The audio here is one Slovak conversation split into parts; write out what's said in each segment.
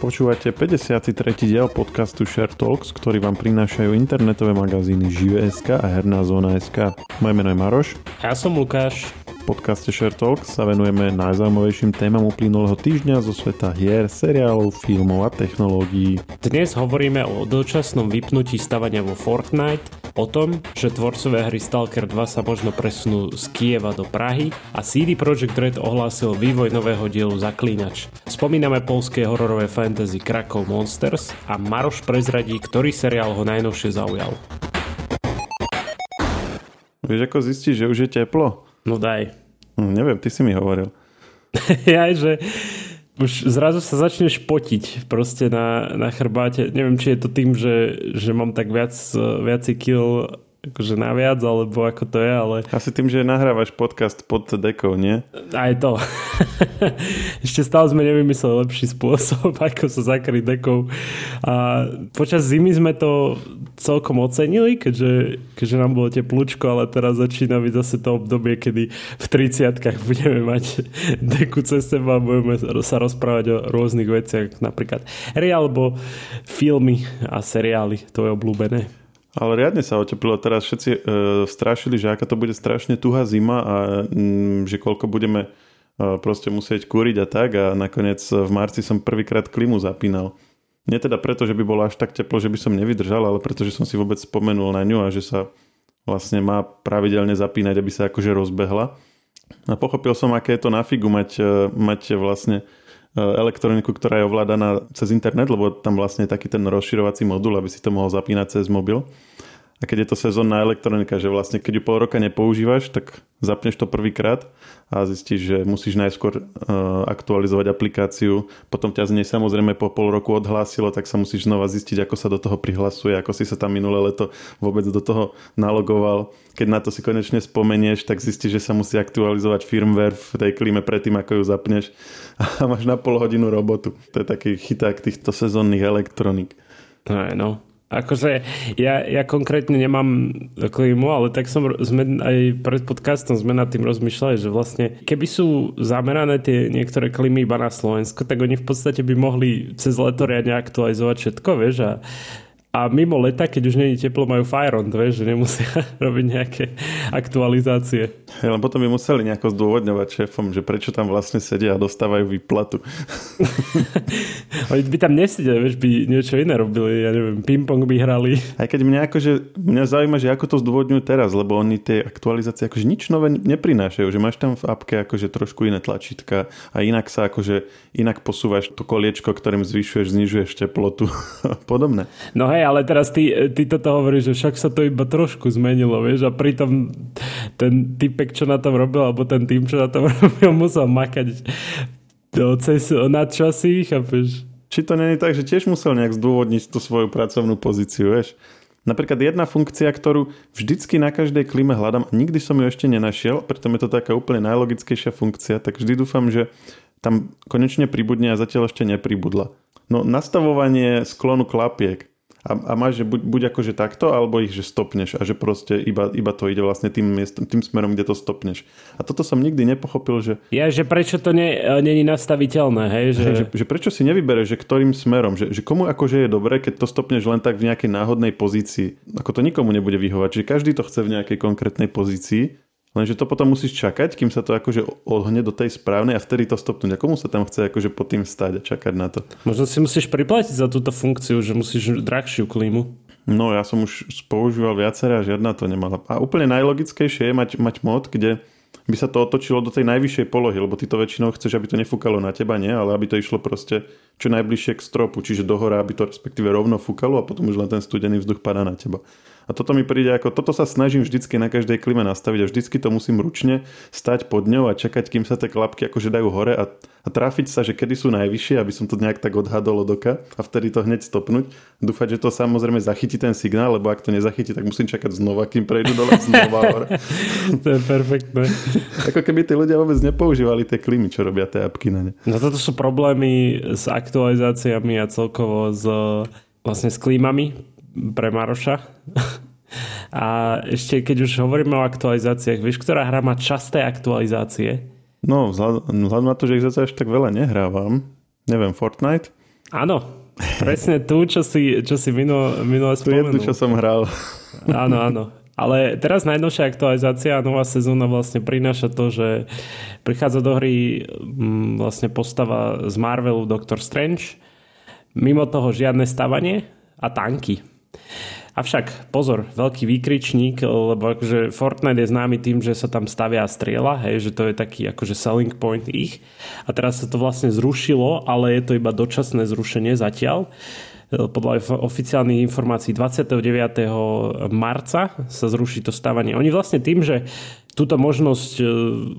Počúvate 53. diel podcastu Share Talks, ktorý vám prinášajú internetové magazíny Žive.sk a Herná zóna.sk. Moje meno je Maroš. Ja som Lukáš. V podcaste Share Talks sa venujeme najzaujímavejším témam uplynulého týždňa zo sveta hier, seriálov, filmov a technológií. Dnes hovoríme o dočasnom vypnutí stavania vo Fortnite, o tom, že tvorcové hry Stalker 2 sa možno presunú z Kieva do Prahy a CD Projekt Red ohlásil vývoj nového dielu Zaklínač. Spomíname polské hororové fantasy Krakov Monsters a Maroš prezradí, ktorý seriál ho najnovšie zaujal. Vieš, ako zistíš, že už je teplo? No daj. Hm, neviem, ty si mi hovoril. ja, že už zrazu sa začneš potiť proste na, na chrbáte. Neviem, či je to tým, že, že mám tak viac, viac kill akože naviac, alebo ako to je, ale... Asi tým, že nahrávaš podcast pod dekou, nie? Aj to. Ešte stále sme nevymysleli lepší spôsob, ako sa zakryť dekou. A počas zimy sme to celkom ocenili, keďže, keďže nám bolo teplúčko, ale teraz začína byť zase to obdobie, kedy v 30 budeme mať deku cez seba a budeme sa rozprávať o rôznych veciach, napríklad hry alebo filmy a seriály, to je obľúbené. Ale riadne sa oteplilo. Teraz všetci e, strašili, že aká to bude strašne tuhá zima a m, mm, že koľko budeme e, proste musieť kúriť a tak a nakoniec v marci som prvýkrát klimu zapínal. Nie teda preto, že by bolo až tak teplo, že by som nevydržal, ale preto, že som si vôbec spomenul na ňu a že sa vlastne má pravidelne zapínať, aby sa akože rozbehla. A pochopil som, aké je to na figu mať, e, mať vlastne elektroniku, ktorá je ovládaná cez internet, lebo tam vlastne je taký ten rozširovací modul, aby si to mohol zapínať cez mobil. A keď je to sezónna elektronika, že vlastne keď ju pol roka nepoužívaš, tak zapneš to prvýkrát a zistíš, že musíš najskôr uh, aktualizovať aplikáciu, potom ťa z nej samozrejme po pol roku odhlásilo, tak sa musíš znova zistiť, ako sa do toho prihlasuje, ako si sa tam minulé leto vôbec do toho nalogoval. Keď na to si konečne spomenieš, tak zistíš, že sa musí aktualizovať firmware v tej klíme predtým, ako ju zapneš a máš na pol hodinu robotu. To je taký chyták týchto sezónnych elektronik. To je no. Akože ja, ja konkrétne nemám klímu, ale tak som, sme aj pred podcastom sme nad tým rozmýšľali, že vlastne keby sú zamerané tie niektoré klímy iba na Slovensko, tak oni v podstate by mohli cez leto riadne aktualizovať všetko, vieš, a a mimo leta, keď už není teplo, majú Firon, vieš, že nemusia robiť nejaké aktualizácie. Ja, len potom by museli nejako zdôvodňovať šéfom, že prečo tam vlastne sedia a dostávajú výplatu. Oni by tam nesedeli, vieš, by niečo iné robili, ja neviem, ping-pong by hrali. Aj keď mňa akože, mňa zaujíma, že ako to zdôvodňujú teraz, lebo oni tie aktualizácie akože nič nové neprinášajú, že máš tam v apke akože trošku iné tlačítka a inak sa akože, inak posúvaš to koliečko, ktorým zvyšuješ, znižuješ teplotu a podobné. No hej, hej, ale teraz ty, ty toto hovoríš, že však sa to iba trošku zmenilo, vieš, a pritom ten typek, čo na tom robil, alebo ten tým, čo na tom robil, musel makať cez nadčasy, chápeš? Či to je tak, že tiež musel nejak zdôvodniť tú svoju pracovnú pozíciu, vieš? Napríklad jedna funkcia, ktorú vždycky na každej klíme hľadám, a nikdy som ju ešte nenašiel, preto je to taká úplne najlogickejšia funkcia, tak vždy dúfam, že tam konečne pribudne a zatiaľ ešte nepribudla. No nastavovanie sklonu klapiek a, a máš, že buď, buď akože takto, alebo ich, že stopneš a že proste iba, iba to ide vlastne tým, miestom, tým smerom, kde to stopneš. A toto som nikdy nepochopil, že... Ja, že prečo to nie, není nastaviteľné, hej? Že... Hej, že, že prečo si nevybereš, že ktorým smerom, že, že komu akože je dobré, keď to stopneš len tak v nejakej náhodnej pozícii. Ako to nikomu nebude vyhovať, že každý to chce v nejakej konkrétnej pozícii Lenže to potom musíš čakať, kým sa to akože ohne do tej správnej a vtedy to stopnúť. A komu sa tam chce akože pod tým stať a čakať na to? Možno si musíš priplatiť za túto funkciu, že musíš drahšiu klímu. No ja som už používal viaceré a žiadna to nemala. A úplne najlogickejšie je mať, mať mod, kde by sa to otočilo do tej najvyššej polohy, lebo ty to väčšinou chceš, aby to nefúkalo na teba, nie, ale aby to išlo proste čo najbližšie k stropu, čiže dohora, aby to respektíve rovno fúkalo a potom už len ten studený vzduch padá na teba. A toto mi príde ako, toto sa snažím vždycky na každej klime nastaviť a vždycky to musím ručne stať pod ňou a čakať, kým sa tie klapky akože dajú hore a, a trafiť sa, že kedy sú najvyššie, aby som to nejak tak odhadol od oka a vtedy to hneď stopnúť. Dúfať, že to samozrejme zachytí ten signál, lebo ak to nezachytí, tak musím čakať znova, kým prejdú dole znova hore. to je perfektné. ako keby tí ľudia vôbec nepoužívali tie klimy, čo robia tie apky na ne. No toto sú problémy s aktualizáciami a celkovo s vlastne s klímami pre Maroša. A ešte keď už hovoríme o aktualizáciách, vieš, ktorá hra má časté aktualizácie? No, vzhľadom na to, že ich zase až tak veľa nehrávam, neviem, Fortnite? Áno, presne tu, čo si, čo si minul, minule spomenul. Tu jednu, čo som hral. Áno, áno. Ale teraz najnovšia aktualizácia a nová sezóna vlastne prináša to, že prichádza do hry mm, vlastne postava z Marvelu Doctor Strange. Mimo toho žiadne stavanie a tanky. Avšak pozor, veľký výkričník, lebo akože Fortnite je známy tým, že sa tam stavia a strieľa, hej, že to je taký akože selling point ich. A teraz sa to vlastne zrušilo, ale je to iba dočasné zrušenie zatiaľ. Podľa oficiálnych informácií 29. marca sa zruší to stavanie. Oni vlastne tým, že túto možnosť e,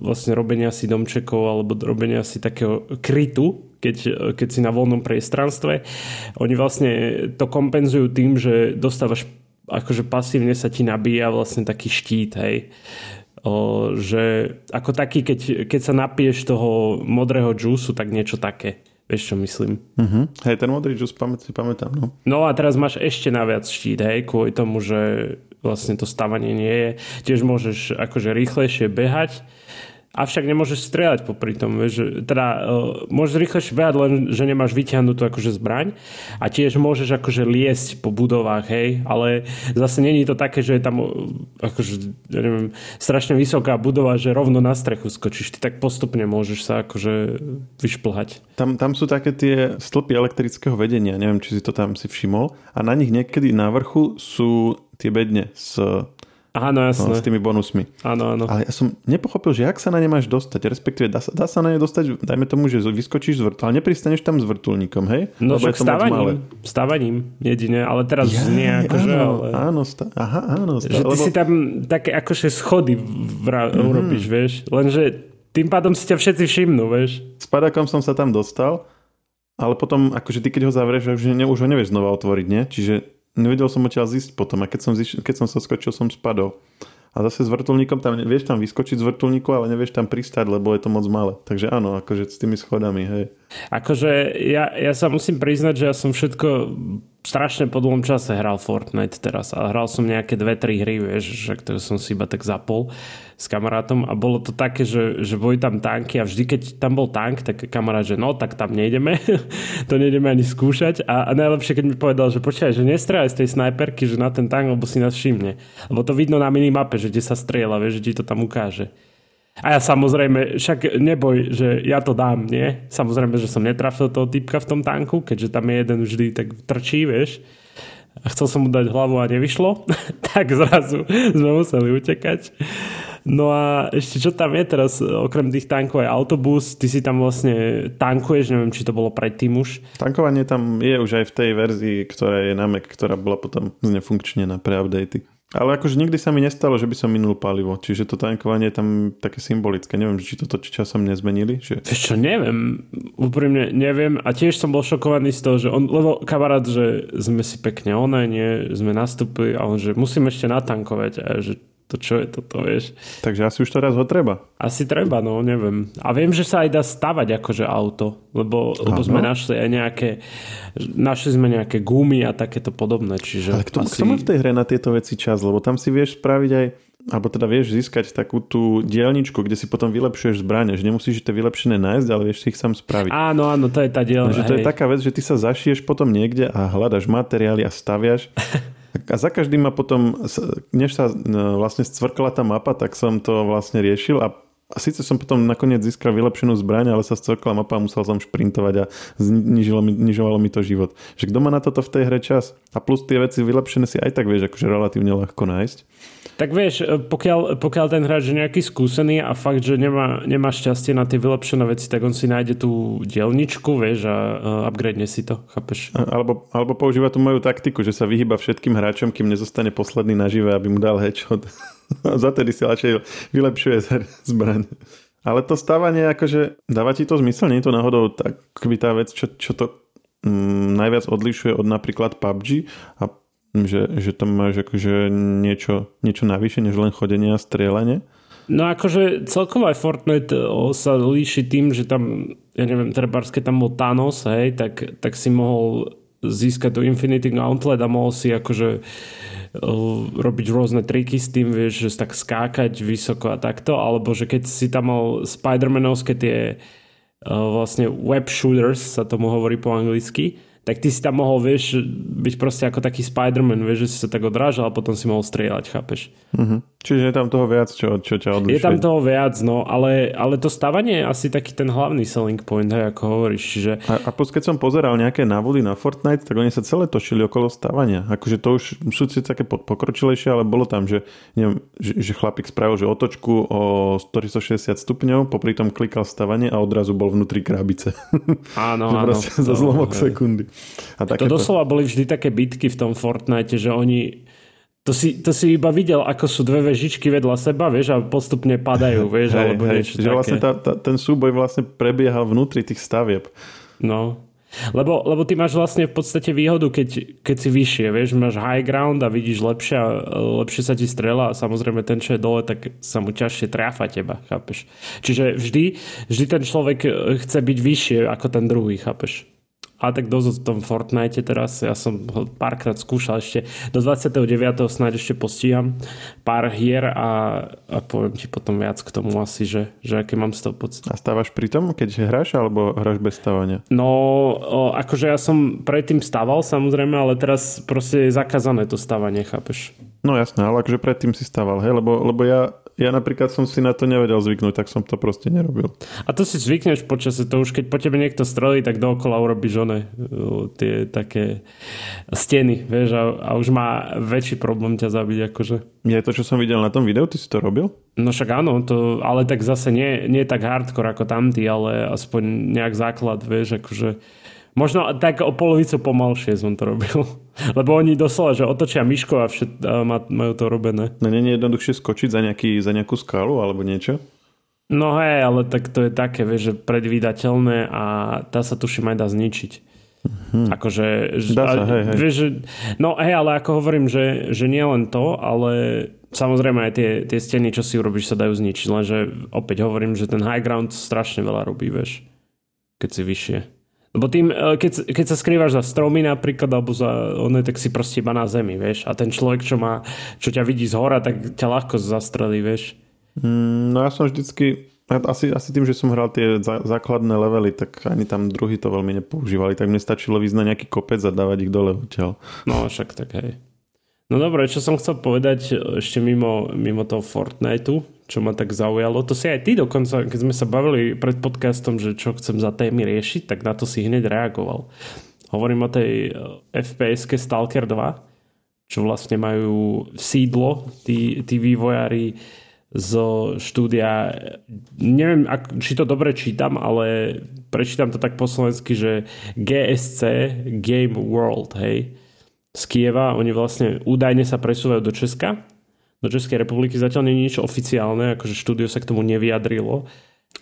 vlastne robenia si domčekov alebo robenia si takého krytu keď, keď si na voľnom priestranstve. Oni vlastne to kompenzujú tým, že dostávaš akože pasívne sa ti nabíja vlastne taký štít, hej. O, že ako taký, keď, keď sa napiješ toho modrého džúsu, tak niečo také. Vieš, čo myslím? Uh-huh. Hej, ten modrý džús pamät, si pamätám. No. no a teraz máš ešte naviac štít, hej, kvôli tomu, že vlastne to stavanie nie je. Tiež môžeš akože rýchlejšie behať Avšak nemôžeš strieľať popri tom, vieš, teda uh, môžeš rýchlejšie behať, len že nemáš vyťahnutú akože zbraň a tiež môžeš akože liesť po budovách, hej, ale zase není to také, že je tam akože, ja neviem, strašne vysoká budova, že rovno na strechu skočíš, ty tak postupne môžeš sa akože vyšplhať. Tam, tam sú také tie stĺpy elektrického vedenia, neviem, či si to tam si všimol a na nich niekedy na vrchu sú tie bedne s Áno, jasné. No, s tými bonusmi. Áno, áno. Ale ja som nepochopil, že jak sa na ne máš dostať, respektíve dá sa, dá sa na ne dostať, dajme tomu, že vyskočíš z vrtu, ale nepristaneš tam s vrtulníkom, hej? No však stávaním, stávaním jedine, ale teraz ja, nie akože, áno, ale... Áno, stá, aha, áno. Stá, že ty lebo... si tam také akože schody vra, mm-hmm. urobíš, vieš, lenže tým pádom si ťa všetci všimnú, vieš. S padákom som sa tam dostal, ale potom, akože ty keď ho zavrieš, už, ne, už ho nevieš znova otvoriť, nie? Čiže nevedel som odtiaľ zísť potom a keď som, ziš, keď som sa skočil, som spadol. A zase s vrtulníkom tam vieš tam vyskočiť z vrtulníku, ale nevieš tam pristať, lebo je to moc malé. Takže áno, akože s tými schodami, hej. Akože ja, ja sa musím priznať, že ja som všetko strašne po dlhom čase hral Fortnite teraz a hral som nejaké dve, tri hry, vieš, že ktoré som si iba tak zapol s kamarátom a bolo to také, že, že boli tam tanky a vždy, keď tam bol tank, tak kamarát, že no, tak tam nejdeme, to nejdeme ani skúšať a, a najlepšie, keď mi povedal, že počkaj, že nestrieľaj z tej snajperky, že na ten tank, lebo si nás všimne. Lebo to vidno na minimape, že kde sa strieľa, vieš, že ti to tam ukáže. A ja samozrejme, však neboj, že ja to dám, nie? Samozrejme, že som netrafil toho typka v tom tanku, keďže tam je jeden vždy tak trčí, vieš. A chcel som mu dať hlavu a nevyšlo, tak zrazu sme museli utekať. No a ešte čo tam je teraz, okrem tých tankov aj autobus, ty si tam vlastne tankuješ, neviem, či to bolo predtým už. Tankovanie tam je už aj v tej verzii, ktorá je na Mac, ktorá bola potom znefunkčnená pre updaty. Ale akože nikdy sa mi nestalo, že by som minul palivo. Čiže to tankovanie je tam také symbolické. Neviem, či toto časom nezmenili. Že... Vieš čo, neviem. Úprimne neviem. A tiež som bol šokovaný z toho, že on, lebo kamarát, že sme si pekne oné, nie, sme nastúpili a on, že musím ešte natankovať. A že to čo je toto, vieš. Takže asi už to raz ho treba. Asi treba, no, neviem. A viem, že sa aj dá stavať akože auto, lebo, lebo sme našli aj nejaké, našli sme nejaké gumy a takéto podobné, čiže Ale kto, asi... kto má v tej hre na tieto veci čas, lebo tam si vieš spraviť aj alebo teda vieš získať takú tú dielničku, kde si potom vylepšuješ zbranie, že nemusíš tie vylepšené nájsť, ale vieš si ich sám spraviť. Áno, áno, to je tá dielňa. Že to je taká vec, že ty sa zašieš potom niekde a hľadaš materiály a staviaš A za každým ma potom, než sa no, vlastne scvrkla tá mapa, tak som to vlastne riešil a a síce som potom nakoniec získal vylepšenú zbraň, ale sa scvrkla mapa a musel som šprintovať a znižilo mi, znižovalo mi to život. Že kto má na toto v tej hre čas? A plus tie veci vylepšené si aj tak vieš akože relatívne ľahko nájsť. Tak vieš, e, pokiaľ, pokiaľ ten hráč je nejaký skúsený a fakt, že nemá, nemá šťastie na tie vylepšené veci, tak on si nájde tú dielničku, vieš, a uh, upgrade si to, chápeš? Alebo, alebo používa tú moju taktiku, že sa vyhýba všetkým hráčom, kým nezostane posledný nažive, aby mu dal headshot. Zatedy si radšej vylepšuje zbraň. Ale to stávanie, akože dáva ti to zmysel? Nie je to náhodou tak tá vec, čo, čo to mm, najviac odlišuje od napríklad PUBG a že, že tam máš akože niečo, niečo navyše, než len chodenie a strieľanie? No akože celkovo aj Fortnite sa líši tým, že tam, ja neviem, trebárs, keď tam bol Thanos, hej, tak, tak si mohol získať tu Infinity Gauntlet a mohol si akože robiť rôzne triky s tým, vieš, že tak skákať vysoko a takto, alebo že keď si tam mal Spider-Manovské tie vlastne web shooters sa tomu hovorí po anglicky, tak ty si tam mohol, vieš, byť proste ako taký Spider-Man, vieš, že si sa tak odrážal a potom si mohol strieľať, chápeš? Uh-huh. Čiže je tam toho viac, čo, čo ťa odlišuje. Je tam toho viac, no, ale, ale to stavanie je asi taký ten hlavný selling point, hej, ako hovoríš. Čiže... A, a plus, keď som pozeral nejaké návody na Fortnite, tak oni sa celé točili okolo stavania. Akože to už sú si také pokročilejšie, ale bolo tam, že, neviem, že, že chlapík spravil, že otočku o 460 stupňov, popri tom klikal stavanie a odrazu bol vnútri krabice. Áno, áno. za zlomok sekundy. A to doslova boli vždy také bitky v tom Fortnite, že oni to si, to si iba videl, ako sú dve vežičky vedľa seba, vieš, a postupne padajú, vieš, hej, alebo hej, niečo že také. vlastne tá, tá, ten súboj vlastne prebiehal vnútri tých stavieb. No, lebo, lebo ty máš vlastne v podstate výhodu, keď, keď si vyššie, vieš, máš high ground a vidíš lepšie lepšie sa ti strela a samozrejme ten, čo je dole, tak sa mu ťažšie tráfa teba, chápeš? Čiže vždy, vždy ten človek chce byť vyššie ako ten druhý, chápeš? A tak dosť v tom Fortnite teraz, ja som ho párkrát skúšal ešte, do 29. snáď ešte postíham pár hier a, a poviem ti potom viac k tomu asi, že, že aké mám z toho pocit. A stávaš pri tom, keď hráš, alebo hráš bez stávania? No, o, akože ja som predtým stával samozrejme, ale teraz proste je zakázané to stávanie, chápeš? No jasné, ale akože predtým si stával, hej, lebo, lebo ja ja napríklad som si na to nevedel zvyknúť, tak som to proste nerobil. A to si zvykneš počasie, to už keď po tebe niekto strelí, tak dookola urobíš one, tie také steny, vieš, a, a už má väčší problém ťa zabiť, akože. Je to, čo som videl na tom videu, ty si to robil? No však áno, to, ale tak zase nie, nie tak hardcore ako tamty, ale aspoň nejak základ, vieš, akože Možno tak o polovicu pomalšie som to robil. Lebo oni doslova, že otočia myško a, všet, a majú to robené. No nie je jednoduchšie skočiť za, nejaký, za nejakú skalu alebo niečo? No hej, ale tak to je také, vieš, že predvídateľné a tá sa tuším aj dá zničiť. Hmm. Akože, dá sa, hej, hej. Vieš, že, no hej, ale ako hovorím, že, že nie len to, ale samozrejme aj tie, tie steny, čo si urobíš, sa dajú zničiť. Lenže opäť hovorím, že ten high ground strašne veľa robí, vieš, keď si vyššie. Lebo tým, e, keď, keď sa skrývaš za stromy napríklad, alebo za one, tak si proste iba na zemi, vieš. A ten človek, čo, má, čo ťa vidí z hora, tak ťa ľahko zastrelí, vieš. Mm, no ja som vždycky, asi, asi tým, že som hral tie zá, základné levely, tak ani tam druhý to veľmi nepoužívali, tak mne stačilo vyznať nejaký kopec a dávať ich dole odtiaľ. No však tak hej. No dobre, čo som chcel povedať ešte mimo, mimo toho Fortniteu, čo ma tak zaujalo. To si aj ty dokonca, keď sme sa bavili pred podcastom, že čo chcem za témy riešiť, tak na to si hneď reagoval. Hovorím o tej eh, FPS-ke Stalker 2, čo vlastne majú sídlo, tí, tí vývojári zo štúdia, neviem, ak, či to dobre čítam, ale prečítam to tak po slovensky, že GSC Game World, hej, z Kieva, oni vlastne údajne sa presúvajú do Česka do Českej republiky zatiaľ nie je nič oficiálne, akože štúdio sa k tomu nevyjadrilo.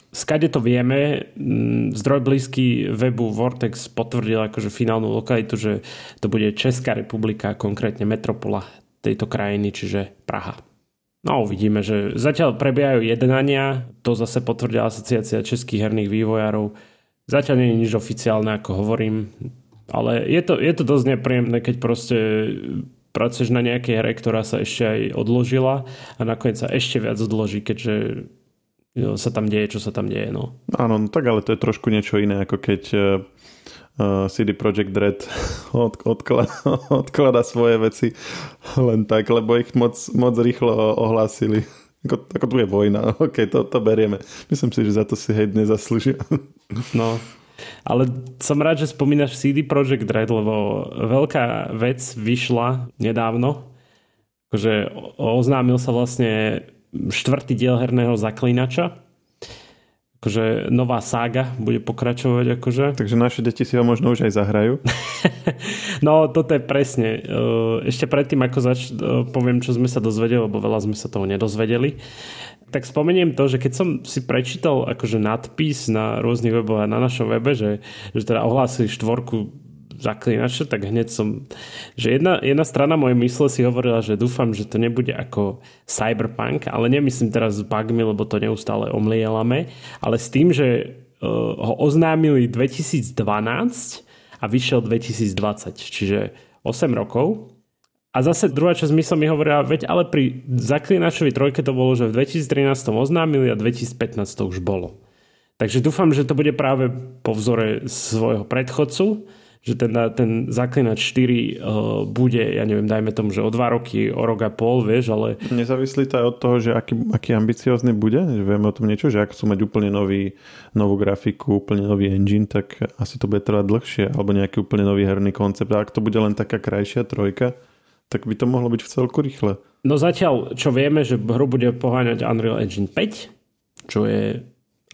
Skade to vieme, mm, zdroj blízky webu Vortex potvrdil akože finálnu lokalitu, že to bude Česká republika, konkrétne metropola tejto krajiny, čiže Praha. No uvidíme, že zatiaľ prebiehajú jednania, to zase potvrdila asociácia českých herných vývojárov. Zatiaľ nie je nič oficiálne, ako hovorím, ale je to, je to dosť nepríjemné, keď proste pracuješ na nejakej hre, ktorá sa ešte aj odložila a nakoniec sa ešte viac odloží, keďže sa tam deje, čo sa tam deje. No. Áno, no tak ale to je trošku niečo iné, ako keď uh, CD Projekt Red od, odklada, odklada svoje veci len tak, lebo ich moc, moc rýchlo ohlásili. Ako, ako tu je vojna, ok, to, to berieme. Myslím si, že za to si hej nezaslúžia. No, ale som rád, že spomínaš CD Projekt Red, lebo veľká vec vyšla nedávno. Akože oznámil sa vlastne štvrtý diel herného zaklinača. Akože nová sága bude pokračovať. Akože. Takže naše deti si ho možno už aj zahrajú. no toto je presne. Ešte predtým, ako zač- poviem, čo sme sa dozvedeli, lebo veľa sme sa toho nedozvedeli tak spomeniem to, že keď som si prečítal akože nadpis na rôznych weboch a na našom webe, že, že teda ohlásili štvorku zaklinača, tak hneď som... Že jedna, jedna strana mojej mysle si hovorila, že dúfam, že to nebude ako Cyberpunk, ale nemyslím teraz s bugmi, lebo to neustále omlielame, ale s tým, že uh, ho oznámili 2012 a vyšiel 2020, čiže 8 rokov a zase druhá časť mysle mi hovorila, veď ale pri Zaklinačovi trojke to bolo, že v 2013 oznámili a 2015 to už bolo. Takže dúfam, že to bude práve po vzore svojho predchodcu, že ten, ten Zaklinač 4 uh, bude, ja neviem, dajme tomu, že o dva roky, o rok a pol, vieš, ale... Nezávislí to aj od toho, že aký, aký ambiciózny bude? Že vieme o tom niečo, že ak chcú mať úplne nový, novú grafiku, úplne nový engine, tak asi to bude trvať dlhšie, alebo nejaký úplne nový herný koncept. A ak to bude len taká krajšia trojka, tak by to mohlo byť v celku rýchle. No zatiaľ, čo vieme, že hru bude poháňať Unreal Engine 5, čo je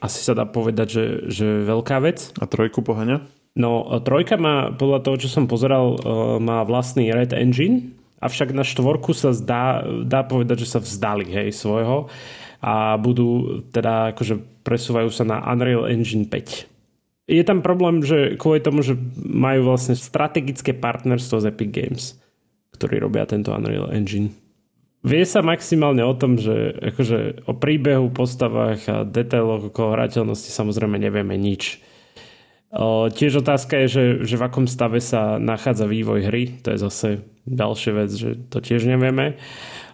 asi sa dá povedať, že, že veľká vec. A trojku poháňa? No, trojka má, podľa toho, čo som pozeral, e, má vlastný Red Engine, avšak na štvorku sa zdá, dá povedať, že sa vzdali hej, svojho a budú teda akože presúvajú sa na Unreal Engine 5. Je tam problém, že kvôli tomu, že majú vlastne strategické partnerstvo s Epic Games, ktorí robia tento Unreal Engine. Vie sa maximálne o tom, že akože o príbehu, postavách a detailoch okolo hrateľnosti samozrejme nevieme nič O, tiež otázka je, že, že v akom stave sa nachádza vývoj hry. To je zase ďalšia vec, že to tiež nevieme.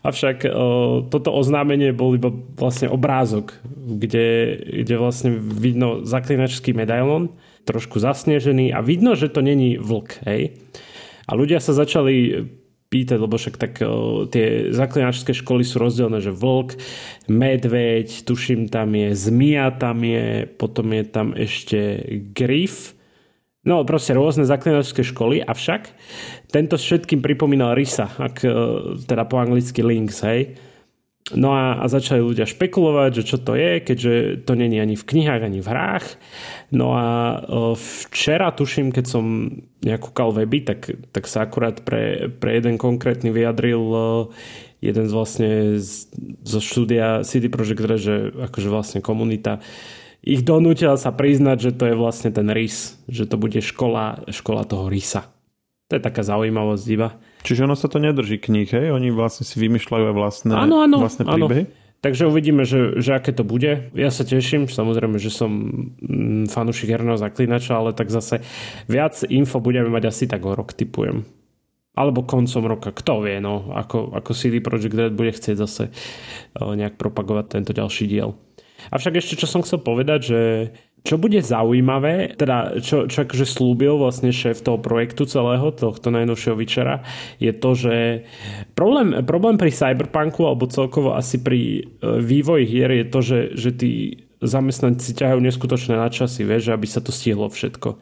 Avšak o, toto oznámenie bol iba vlastne obrázok, kde, kde vlastne vidno zaklinačský medailon, trošku zasnežený a vidno, že to není vlk. Hej? A ľudia sa začali pýtať, lebo však tak o, tie zaklinačské školy sú rozdelené, že vlk, medveď, tuším tam je zmia, tam je, potom je tam ešte grif, No proste rôzne zaklinačské školy, avšak tento všetkým pripomínal Risa, ak, teda po anglicky Links, hej. No a, a začali ľudia špekulovať, že čo to je, keďže to není ani v knihách, ani v hrách. No a včera, tuším, keď som nejakú kúkal weby, tak, tak sa akurát pre, pre jeden konkrétny vyjadril jeden z vlastne z, zo štúdia CD Projekt Red, že akože vlastne komunita ich donútila sa priznať, že to je vlastne ten RIS, že to bude škola, škola toho RISa. To je taká zaujímavosť iba. Čiže ono sa to nedrží kníh, hej? Oni vlastne si vymýšľajú aj vlastné, ano, ano, vlastné príbehy? Ano. Takže uvidíme, že, že aké to bude. Ja sa teším, samozrejme, že som mm, fanúšik herného zaklinača, ale tak zase viac info budeme mať asi tak o rok, typujem. Alebo koncom roka, kto vie, no, ako, ako CD Projekt Red bude chcieť zase nejak propagovať tento ďalší diel. Avšak ešte, čo som chcel povedať, že čo bude zaujímavé, teda čo, čo akože slúbil vlastne šéf toho projektu celého, tohto najnovšieho Vyčera, je to, že problém, problém pri Cyberpunku alebo celkovo asi pri e, vývoji hier je to, že, že tí zamestnanci ťahajú neskutočné nadčasy, vieš, aby sa to stihlo všetko.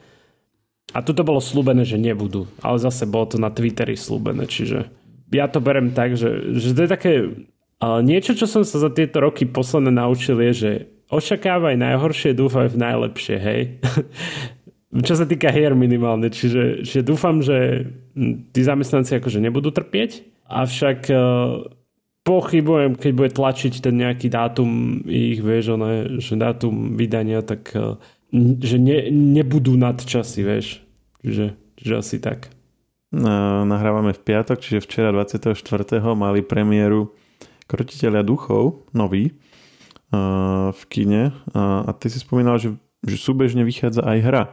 A tu to bolo slúbené, že nebudú, ale zase bolo to na Twitteri slúbené, čiže ja to berem tak, že, že to je také... Ale niečo, čo som sa za tieto roky posledné naučil je, že očakávaj najhoršie, dúfaj v najlepšie, hej. Čo sa týka hier minimálne, čiže, čiže dúfam, že hm, tí zamestnanci akože nebudú trpieť, avšak uh, pochybujem, keď bude tlačiť ten nejaký dátum ich, vieš, one, že dátum vydania, tak uh, že ne, nebudú nadčasy, vieš. Čiže, čiže asi tak. No, nahrávame v piatok, čiže včera 24. mali premiéru Krotiteľia duchov, nový v kine a, a ty si spomínal, že, že súbežne vychádza aj hra.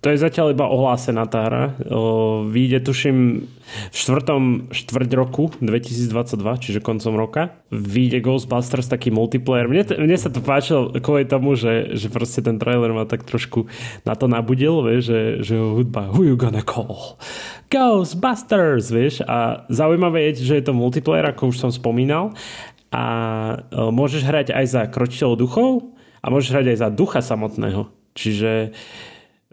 To je zatiaľ iba ohlásená tá hra. O, vyjde tuším v štvrtom štvrť roku 2022, čiže koncom roka. Vyjde Ghostbusters taký multiplayer. Mne, mne sa to páčilo kvôli tomu, že, že proste ten trailer ma tak trošku na to nabudil, vieš, že, že hudba Who you gonna call? Ghostbusters, vieš. A zaujímavé je, že je to multiplayer, ako už som spomínal a e, môžeš hrať aj za kročiteľov duchov a môžeš hrať aj za ducha samotného. Čiže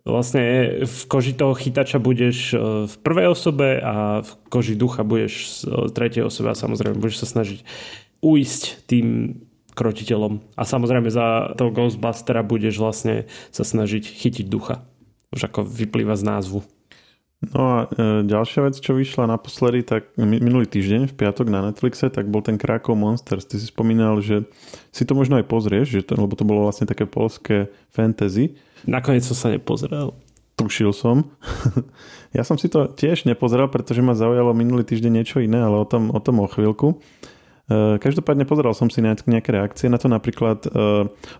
vlastne v koži toho chytača budeš e, v prvej osobe a v koži ducha budeš v tretej osobe a samozrejme budeš sa snažiť uísť tým krotiteľom. A samozrejme za toho Ghostbustera budeš vlastne sa snažiť chytiť ducha. Už ako vyplýva z názvu. No a e, ďalšia vec, čo vyšla naposledy, tak minulý týždeň v piatok na Netflixe, tak bol ten Krakow Monsters. Ty si spomínal, že si to možno aj pozrieš, že to, lebo to bolo vlastne také polské fantasy. Nakoniec som sa nepozrel. Tušil som. ja som si to tiež nepozrel, pretože ma zaujalo minulý týždeň niečo iné, ale o tom o, tom o chvíľku. E, každopádne pozeral som si nejaké reakcie na to, napríklad e,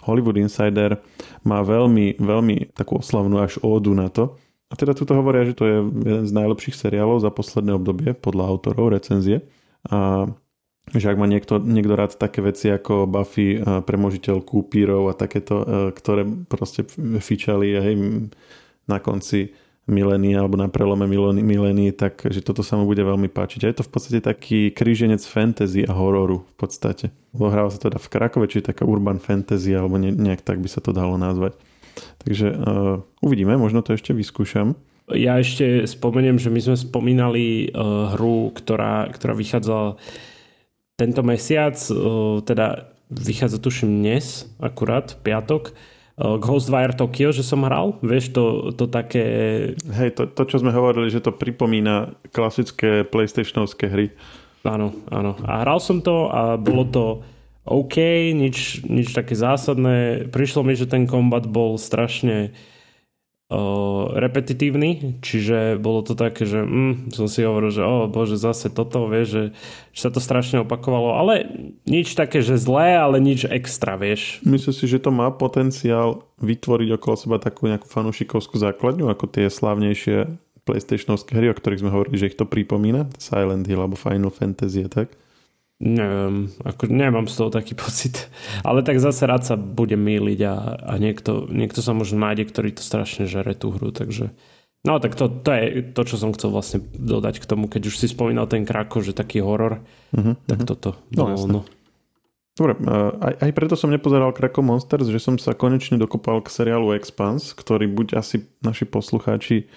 Hollywood Insider má veľmi, veľmi takú oslavnú až ódu na to, a teda tu hovoria, že to je jeden z najlepších seriálov za posledné obdobie, podľa autorov recenzie. A že ak má niekto, niekto rád také veci ako Buffy, premožiteľ kúpírov a takéto, ktoré proste fičali hej, na konci milénia alebo na prelome milénií, tak že toto sa mu bude veľmi páčiť. A je to v podstate taký kríženec fantasy a hororu v podstate. Ohráva sa teda v Krakove, či taká urban fantasy alebo nejak tak by sa to dalo nazvať. Takže uh, uvidíme, možno to ešte vyskúšam. Ja ešte spomeniem, že my sme spomínali uh, hru, ktorá, ktorá vychádzala tento mesiac, teda vychádza tuším dnes, akurát, v piatok, Ghostwire Tokyo, že som hral, vieš, to, to také... Hej, to, to, čo sme hovorili, že to pripomína klasické PlayStationovské hry. Áno, áno. A hral som to a bolo to OK, nič, nič také zásadné. Prišlo mi, že ten kombat bol strašne repetitívny, čiže bolo to také, že mm, som si hovoril, že oh, bože, zase toto, vieš, že, že sa to strašne opakovalo, ale nič také, že zlé, ale nič extra, vieš. Myslím si, že to má potenciál vytvoriť okolo seba takú nejakú fanúšikovskú základňu, ako tie slávnejšie PlayStationovské hry, o ktorých sme hovorili, že ich to pripomína, Silent Hill alebo Final Fantasy, tak? Neviem, ako nemám z toho taký pocit. Ale tak zase rád sa bude míliť a, a niekto, niekto sa možno nájde, ktorý to strašne žere tú hru, takže... No tak to, to je to, čo som chcel vlastne dodať k tomu, keď už si spomínal ten Krako, že taký horor, uh-huh, tak uh-huh. toto. No, no, no. Dobre, aj, aj preto som nepozeral Krako Monsters, že som sa konečne dokopal k seriálu Expanse, ktorý buď asi naši poslucháči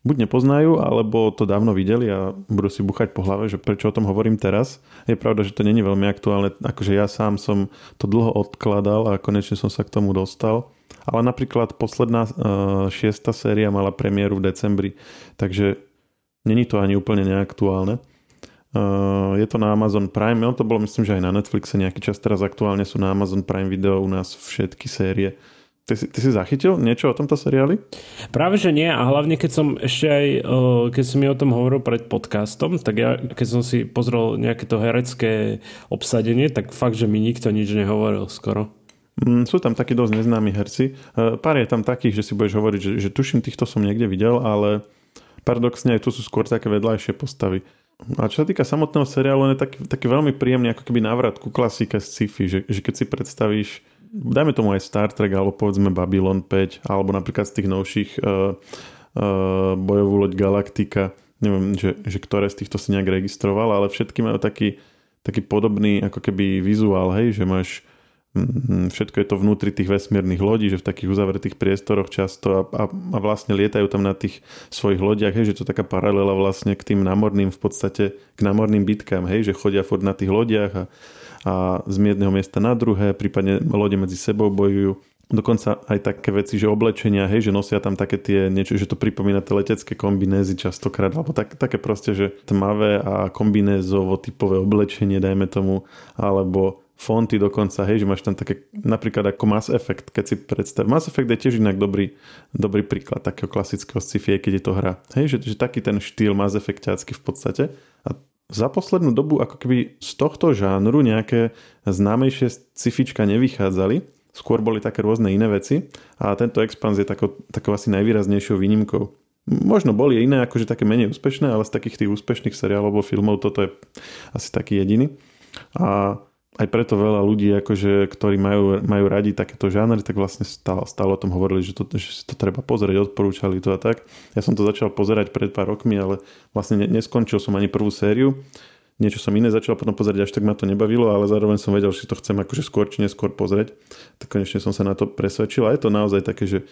buď nepoznajú, alebo to dávno videli a budú si buchať po hlave, že prečo o tom hovorím teraz. Je pravda, že to není veľmi aktuálne, akože ja sám som to dlho odkladal a konečne som sa k tomu dostal. Ale napríklad posledná uh, šiesta séria mala premiéru v decembri, takže není to ani úplne neaktuálne. Uh, je to na Amazon Prime, no to bolo myslím, že aj na Netflixe nejaký čas, teraz aktuálne sú na Amazon Prime Video u nás všetky série Ty si, ty si zachytil niečo o tomto seriáli? Práve, že nie a hlavne keď som ešte aj, keď som mi o tom hovoril pred podcastom, tak ja keď som si pozrel nejaké to herecké obsadenie, tak fakt, že mi nikto nič nehovoril skoro. Mm, sú tam takí dosť neznámi herci. E, pár je tam takých, že si budeš hovoriť, že, že tuším, týchto som niekde videl, ale paradoxne aj tu sú skôr také vedľajšie postavy. A čo sa týka samotného seriálu, on je taký, taký veľmi príjemný ako keby návrat ku klasike z sci-fi, že, že keď si predstavíš dajme tomu aj Star Trek, alebo povedzme Babylon 5, alebo napríklad z tých novších uh, uh, bojovú loď Galaktika, neviem, že, že ktoré z týchto si nejak registroval, ale všetky majú taký, taký podobný ako keby vizuál, hej, že máš mm, všetko je to vnútri tých vesmírnych lodí, že v takých uzavretých priestoroch často a, a, a vlastne lietajú tam na tých svojich lodiach, hej, že to taká paralela vlastne k tým námorným v podstate, k námorným bitkám, hej, že chodia furt na tých lodiach a a z jedného miesta na druhé, prípadne lode medzi sebou bojujú. Dokonca aj také veci, že oblečenia, hej, že nosia tam také tie niečo, že to pripomína tie letecké kombinézy častokrát, alebo tak, také proste, že tmavé a kombinézovo typové oblečenie, dajme tomu, alebo fonty dokonca, hej, že máš tam také, napríklad ako Mass Effect, keď si predstav. Mass Effect je tiež inak dobrý, dobrý príklad takého klasického sci-fi, keď je to hra. Hej, že, že taký ten štýl Mass Effectiacký v podstate. A za poslednú dobu ako keby z tohto žánru nejaké známejšie scifička nevychádzali, skôr boli také rôzne iné veci a tento expans je takou, takou asi najvýraznejšou výnimkou. Možno boli iné akože také menej úspešné, ale z takých tých úspešných seriálov alebo filmov toto je asi taký jediný. A aj preto veľa ľudí, akože, ktorí majú, majú radi takéto žánry, tak vlastne stále, stále o tom hovorili, že, to, že si to treba pozrieť, odporúčali to a tak. Ja som to začal pozerať pred pár rokmi, ale vlastne neskončil som ani prvú sériu. Niečo som iné začal potom pozerať, až tak ma to nebavilo, ale zároveň som vedel, že to chcem akože skôr či neskôr pozrieť. Tak konečne som sa na to presvedčil a je to naozaj také, že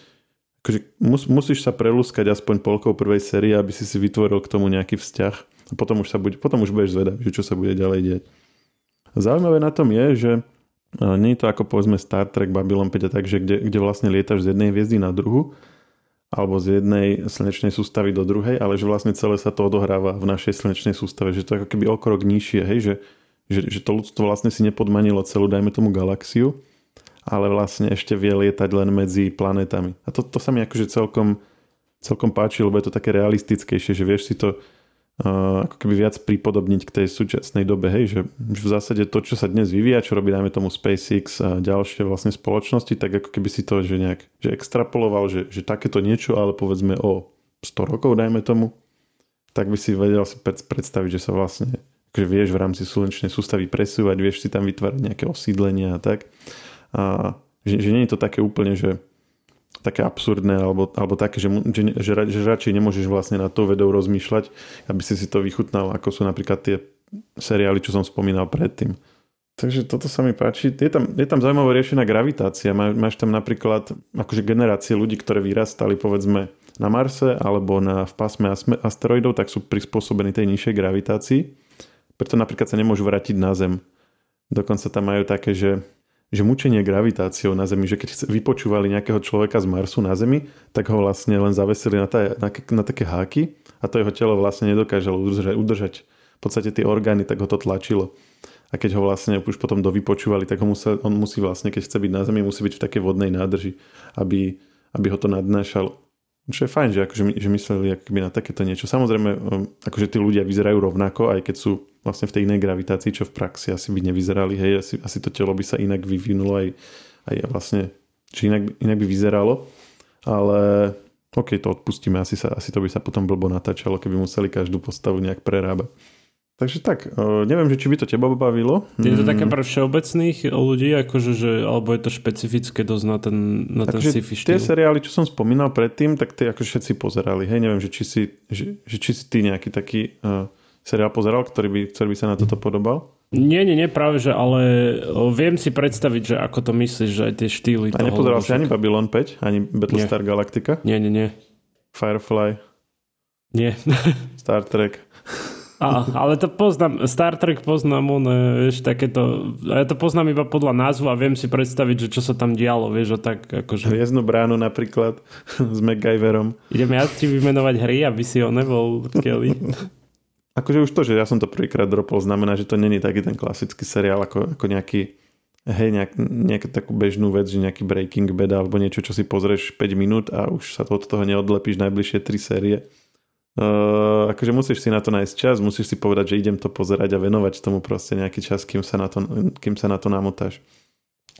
akože mus, musíš sa prelúskať aspoň polkou prvej série, aby si si vytvoril k tomu nejaký vzťah. A potom už, sa bude, potom už budeš zvedať, že čo sa bude ďalej deť. Zaujímavé na tom je, že nie je to ako povedzme Star Trek, Babylon 5 a tak, že kde, kde vlastne lietaš z jednej hviezdy na druhu alebo z jednej slnečnej sústavy do druhej, ale že vlastne celé sa to odohráva v našej slnečnej sústave, že to je ako keby okrok nižšie, hej, že, že, že to ľudstvo vlastne si nepodmanilo celú, dajme tomu galaxiu, ale vlastne ešte vie lietať len medzi planetami. A to, to sa mi akože celkom, celkom páči, lebo je to také realistickejšie, že vieš si to ako keby viac pripodobniť k tej súčasnej dobe, hej, že v zásade to, čo sa dnes vyvíja, čo robí dajme tomu SpaceX a ďalšie vlastne spoločnosti, tak ako keby si to že nejak že extrapoloval, že, že takéto niečo, ale povedzme o 100 rokov, dajme tomu, tak by si vedel si predstaviť, že sa vlastne akože vieš v rámci slnečnej sústavy presúvať, vieš si tam vytvárať nejaké osídlenia a tak. A že, že nie je to také úplne, že také absurdné alebo, alebo také, že, že, že, že radšej nemôžeš vlastne na to vedou rozmýšľať, aby si si to vychutnal, ako sú napríklad tie seriály, čo som spomínal predtým. Takže toto sa mi páči. Je tam, je tam zaujímavé riešená gravitácia. Má, máš tam napríklad akože generácie ľudí, ktoré vyrastali povedzme na Marse alebo na, v pásme asteroidov, tak sú prispôsobení tej nižšej gravitácii. Preto napríklad sa nemôžu vrátiť na Zem. Dokonca tam majú také, že že mučenie gravitáciou na Zemi, že keď vypočúvali nejakého človeka z Marsu na Zemi, tak ho vlastne len zavesili na, tá, na, na také háky a to jeho telo vlastne nedokážalo udržať, udržať v podstate tie orgány, tak ho to tlačilo. A keď ho vlastne už potom dovypočúvali, tak ho musel, on musí vlastne, keď chce byť na Zemi, musí byť v takej vodnej nádrži, aby, aby ho to nadnášalo. Čo je fajn, že, akože, že mysleli akoby na takéto niečo. Samozrejme, um, akože tí ľudia vyzerajú rovnako, aj keď sú vlastne v tej inej gravitácii, čo v praxi asi by nevyzerali. Hej, asi, asi to telo by sa inak vyvinulo aj, aj vlastne, že inak, inak by vyzeralo. Ale OK, to odpustíme, asi, sa, asi to by sa potom blbo natáčalo, keby museli každú postavu nejak prerábať. Takže tak, neviem, že či by to teba bavilo. Je to také mm. pre všeobecných ľudí, akože, že, alebo je to špecifické dosť na ten, na ten Takže sci-fi štýl? Tie seriály, čo som spomínal predtým, tak tie ako všetci pozerali. Hej, neviem, že či si, že, že či si ty nejaký taký uh, seriál pozeral, ktorý by, ktorý by sa na toto podobal? Nie, nie, nie, práve, že ale viem si predstaviť, že ako to myslíš, že aj tie štýly A nepozeral si ani Babylon 5, ani Battlestar Galactica? Nie, nie, nie. Firefly? Nie. Star Trek? A, ale to poznám, Star Trek poznám, on, vieš, takéto, ja to poznám iba podľa názvu a viem si predstaviť, že čo sa tam dialo, vieš, a tak akože... Hviezdnu bránu napríklad s MacGyverom. Idem ja ti vymenovať hry, aby si ho nebol Kelly. akože už to, že ja som to prvýkrát dropol, znamená, že to není taký ten klasický seriál ako, ako nejaký hej, nejak, nejakú takú bežnú vec, že nejaký Breaking Bad alebo niečo, čo si pozrieš 5 minút a už sa od toho neodlepíš najbližšie 3 série Uh, akože musíš si na to nájsť čas, musíš si povedať, že idem to pozerať a venovať tomu proste nejaký čas, kým sa na to, kým sa na to namotáš.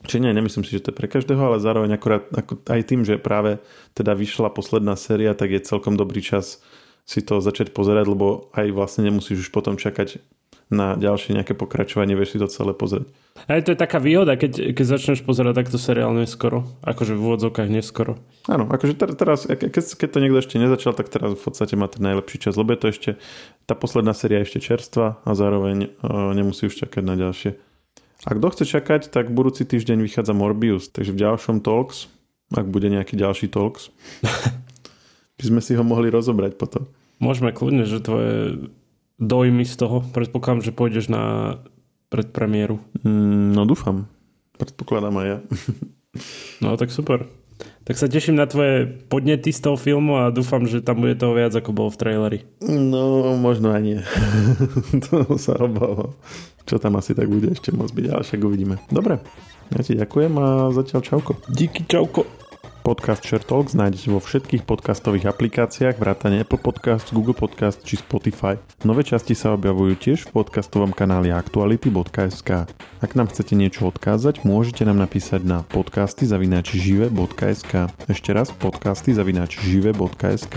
Či nie, nemyslím si, že to je pre každého, ale zároveň akurát ako aj tým, že práve teda vyšla posledná séria, tak je celkom dobrý čas si to začať pozerať, lebo aj vlastne nemusíš už potom čakať na ďalšie nejaké pokračovanie, vieš si to celé pozrieť. Aj to je taká výhoda, keď, keď začneš pozerať takto seriál neskoro. Akože v úvodzovkách neskoro. Áno, akože teraz, keď, keď to niekto ešte nezačal, tak teraz v podstate má ten najlepší čas, lebo je to ešte, tá posledná séria ešte čerstva a zároveň uh, nemusí už čakať na ďalšie. A kto chce čakať, tak budúci týždeň vychádza Morbius, takže v ďalšom Talks, ak bude nejaký ďalší Talks, by sme si ho mohli rozobrať potom. Môžeme kľudne, že tvoje dojmy z toho? Predpokladám, že pôjdeš na predpremiéru. Mm, no dúfam. Predpokladám aj ja. no tak super. Tak sa teším na tvoje podnety z toho filmu a dúfam, že tam bude toho viac, ako bolo v traileri. No, možno aj nie. to sa obávam. Čo tam asi tak bude ešte môcť byť, ale však uvidíme. Dobre, ja ti ďakujem a zatiaľ čauko. Díky, čauko. Podcast Share Talks nájdete vo všetkých podcastových aplikáciách vrátane Apple Podcast, Google Podcast či Spotify. Nové časti sa objavujú tiež v podcastovom kanáli aktuality.sk. Ak nám chcete niečo odkázať, môžete nám napísať na podcasty zavinačižive.sk. Ešte raz podcasty zavinačižive.sk.